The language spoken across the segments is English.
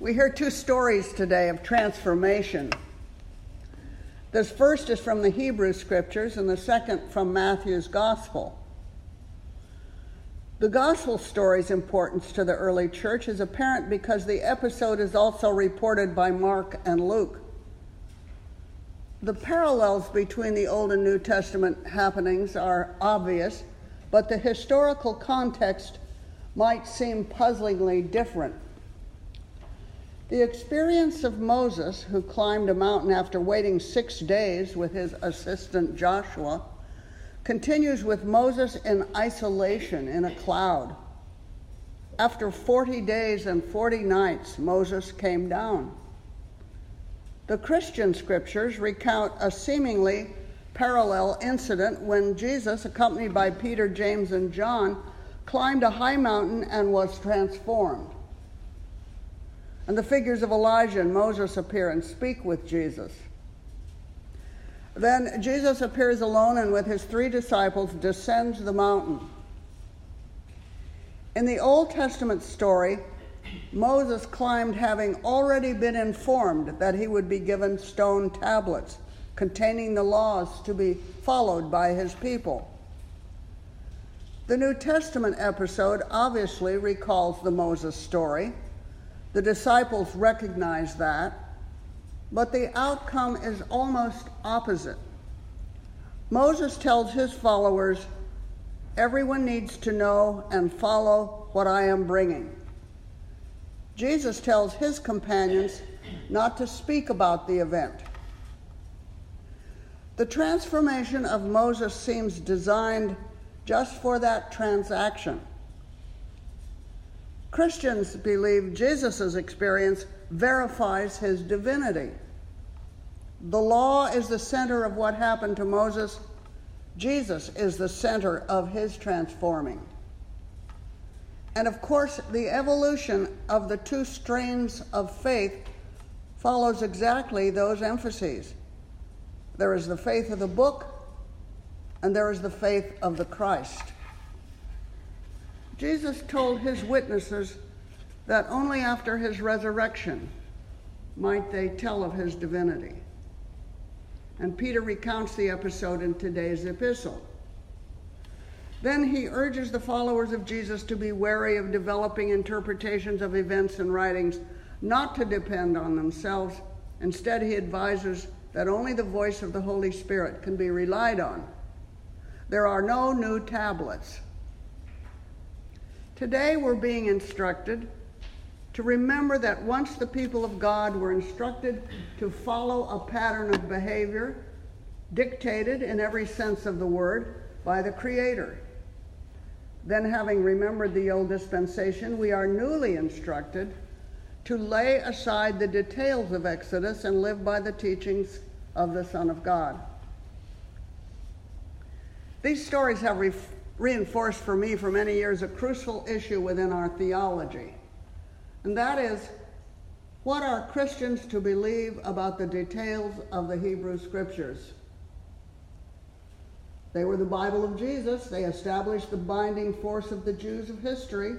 We hear two stories today of transformation. This first is from the Hebrew scriptures, and the second from Matthew's gospel. The gospel story's importance to the early church is apparent because the episode is also reported by Mark and Luke. The parallels between the Old and New Testament happenings are obvious, but the historical context might seem puzzlingly different. The experience of Moses, who climbed a mountain after waiting six days with his assistant Joshua, continues with Moses in isolation in a cloud. After 40 days and 40 nights, Moses came down. The Christian scriptures recount a seemingly parallel incident when Jesus, accompanied by Peter, James, and John, climbed a high mountain and was transformed. And the figures of Elijah and Moses appear and speak with Jesus. Then Jesus appears alone and with his three disciples descends the mountain. In the Old Testament story, Moses climbed having already been informed that he would be given stone tablets containing the laws to be followed by his people. The New Testament episode obviously recalls the Moses story the disciples recognize that, but the outcome is almost opposite. Moses tells his followers, Everyone needs to know and follow what I am bringing. Jesus tells his companions not to speak about the event. The transformation of Moses seems designed just for that transaction. Christians believe Jesus' experience verifies his divinity. The law is the center of what happened to Moses. Jesus is the center of his transforming. And of course, the evolution of the two strains of faith follows exactly those emphases. There is the faith of the book, and there is the faith of the Christ. Jesus told his witnesses that only after his resurrection might they tell of his divinity. And Peter recounts the episode in today's epistle. Then he urges the followers of Jesus to be wary of developing interpretations of events and writings, not to depend on themselves. Instead, he advises that only the voice of the Holy Spirit can be relied on. There are no new tablets. Today we're being instructed to remember that once the people of God were instructed to follow a pattern of behavior dictated in every sense of the word by the Creator. Then, having remembered the old dispensation, we are newly instructed to lay aside the details of Exodus and live by the teachings of the Son of God. These stories have ref- reinforced for me for many years a crucial issue within our theology, and that is what are Christians to believe about the details of the Hebrew Scriptures? They were the Bible of Jesus. They established the binding force of the Jews of history.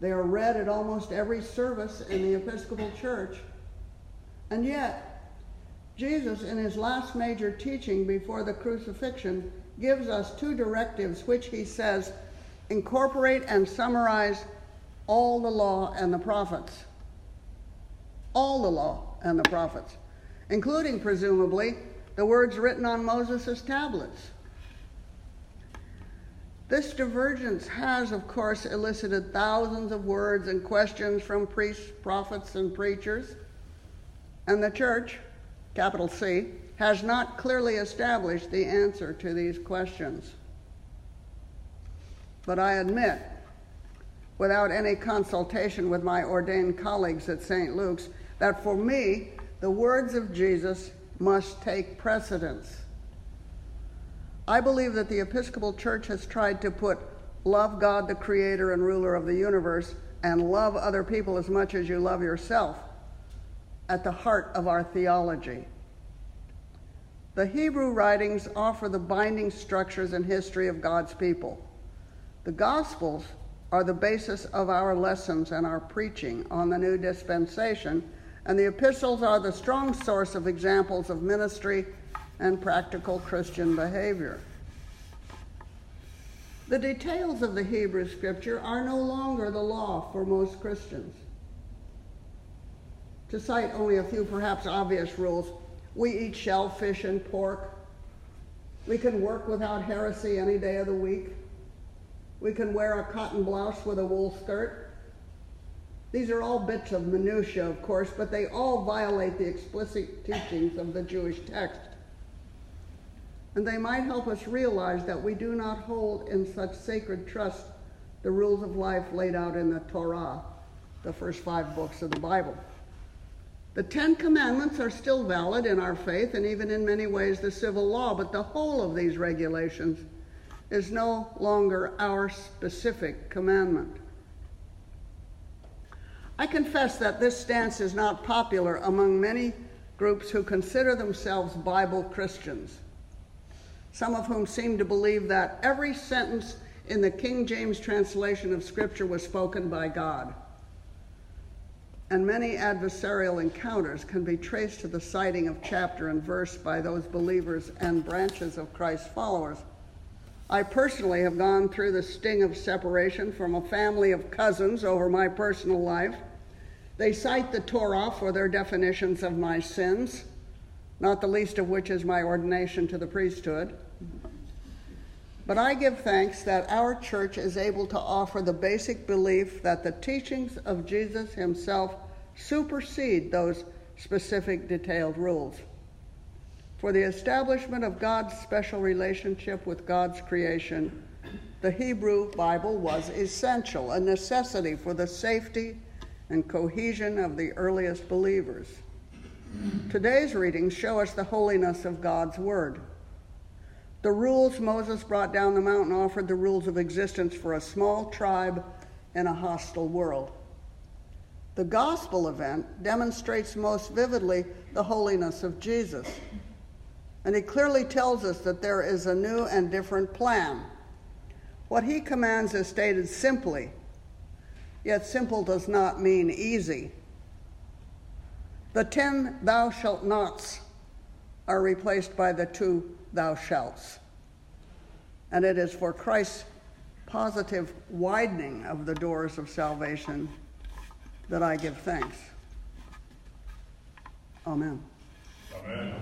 They are read at almost every service in the Episcopal Church. And yet, Jesus, in his last major teaching before the crucifixion, gives us two directives, which he says incorporate and summarize all the law and the prophets. All the law and the prophets, including, presumably, the words written on Moses' tablets. This divergence has, of course, elicited thousands of words and questions from priests, prophets, and preachers. And the church, capital C, has not clearly established the answer to these questions. But I admit, without any consultation with my ordained colleagues at St. Luke's, that for me, the words of Jesus must take precedence. I believe that the Episcopal Church has tried to put love God, the creator and ruler of the universe, and love other people as much as you love yourself at the heart of our theology. The Hebrew writings offer the binding structures and history of God's people. The Gospels are the basis of our lessons and our preaching on the new dispensation, and the epistles are the strong source of examples of ministry and practical Christian behavior. The details of the Hebrew scripture are no longer the law for most Christians. To cite only a few perhaps obvious rules, we eat shellfish and pork. We can work without heresy any day of the week. We can wear a cotton blouse with a wool skirt. These are all bits of minutiae, of course, but they all violate the explicit teachings of the Jewish text. And they might help us realize that we do not hold in such sacred trust the rules of life laid out in the Torah, the first five books of the Bible. The Ten Commandments are still valid in our faith and even in many ways the civil law, but the whole of these regulations is no longer our specific commandment. I confess that this stance is not popular among many groups who consider themselves Bible Christians, some of whom seem to believe that every sentence in the King James translation of Scripture was spoken by God and many adversarial encounters can be traced to the citing of chapter and verse by those believers and branches of Christ's followers. I personally have gone through the sting of separation from a family of cousins over my personal life. They cite the Torah for their definitions of my sins, not the least of which is my ordination to the priesthood. But I give thanks that our church is able to offer the basic belief that the teachings of Jesus himself supersede those specific detailed rules. For the establishment of God's special relationship with God's creation, the Hebrew Bible was essential, a necessity for the safety and cohesion of the earliest believers. Today's readings show us the holiness of God's Word. The rules Moses brought down the mountain offered the rules of existence for a small tribe in a hostile world. The gospel event demonstrates most vividly the holiness of Jesus. And he clearly tells us that there is a new and different plan. What he commands is stated simply, yet simple does not mean easy. The ten thou shalt nots are replaced by the two thou shalt. And it is for Christ's positive widening of the doors of salvation that I give thanks. Amen. Amen.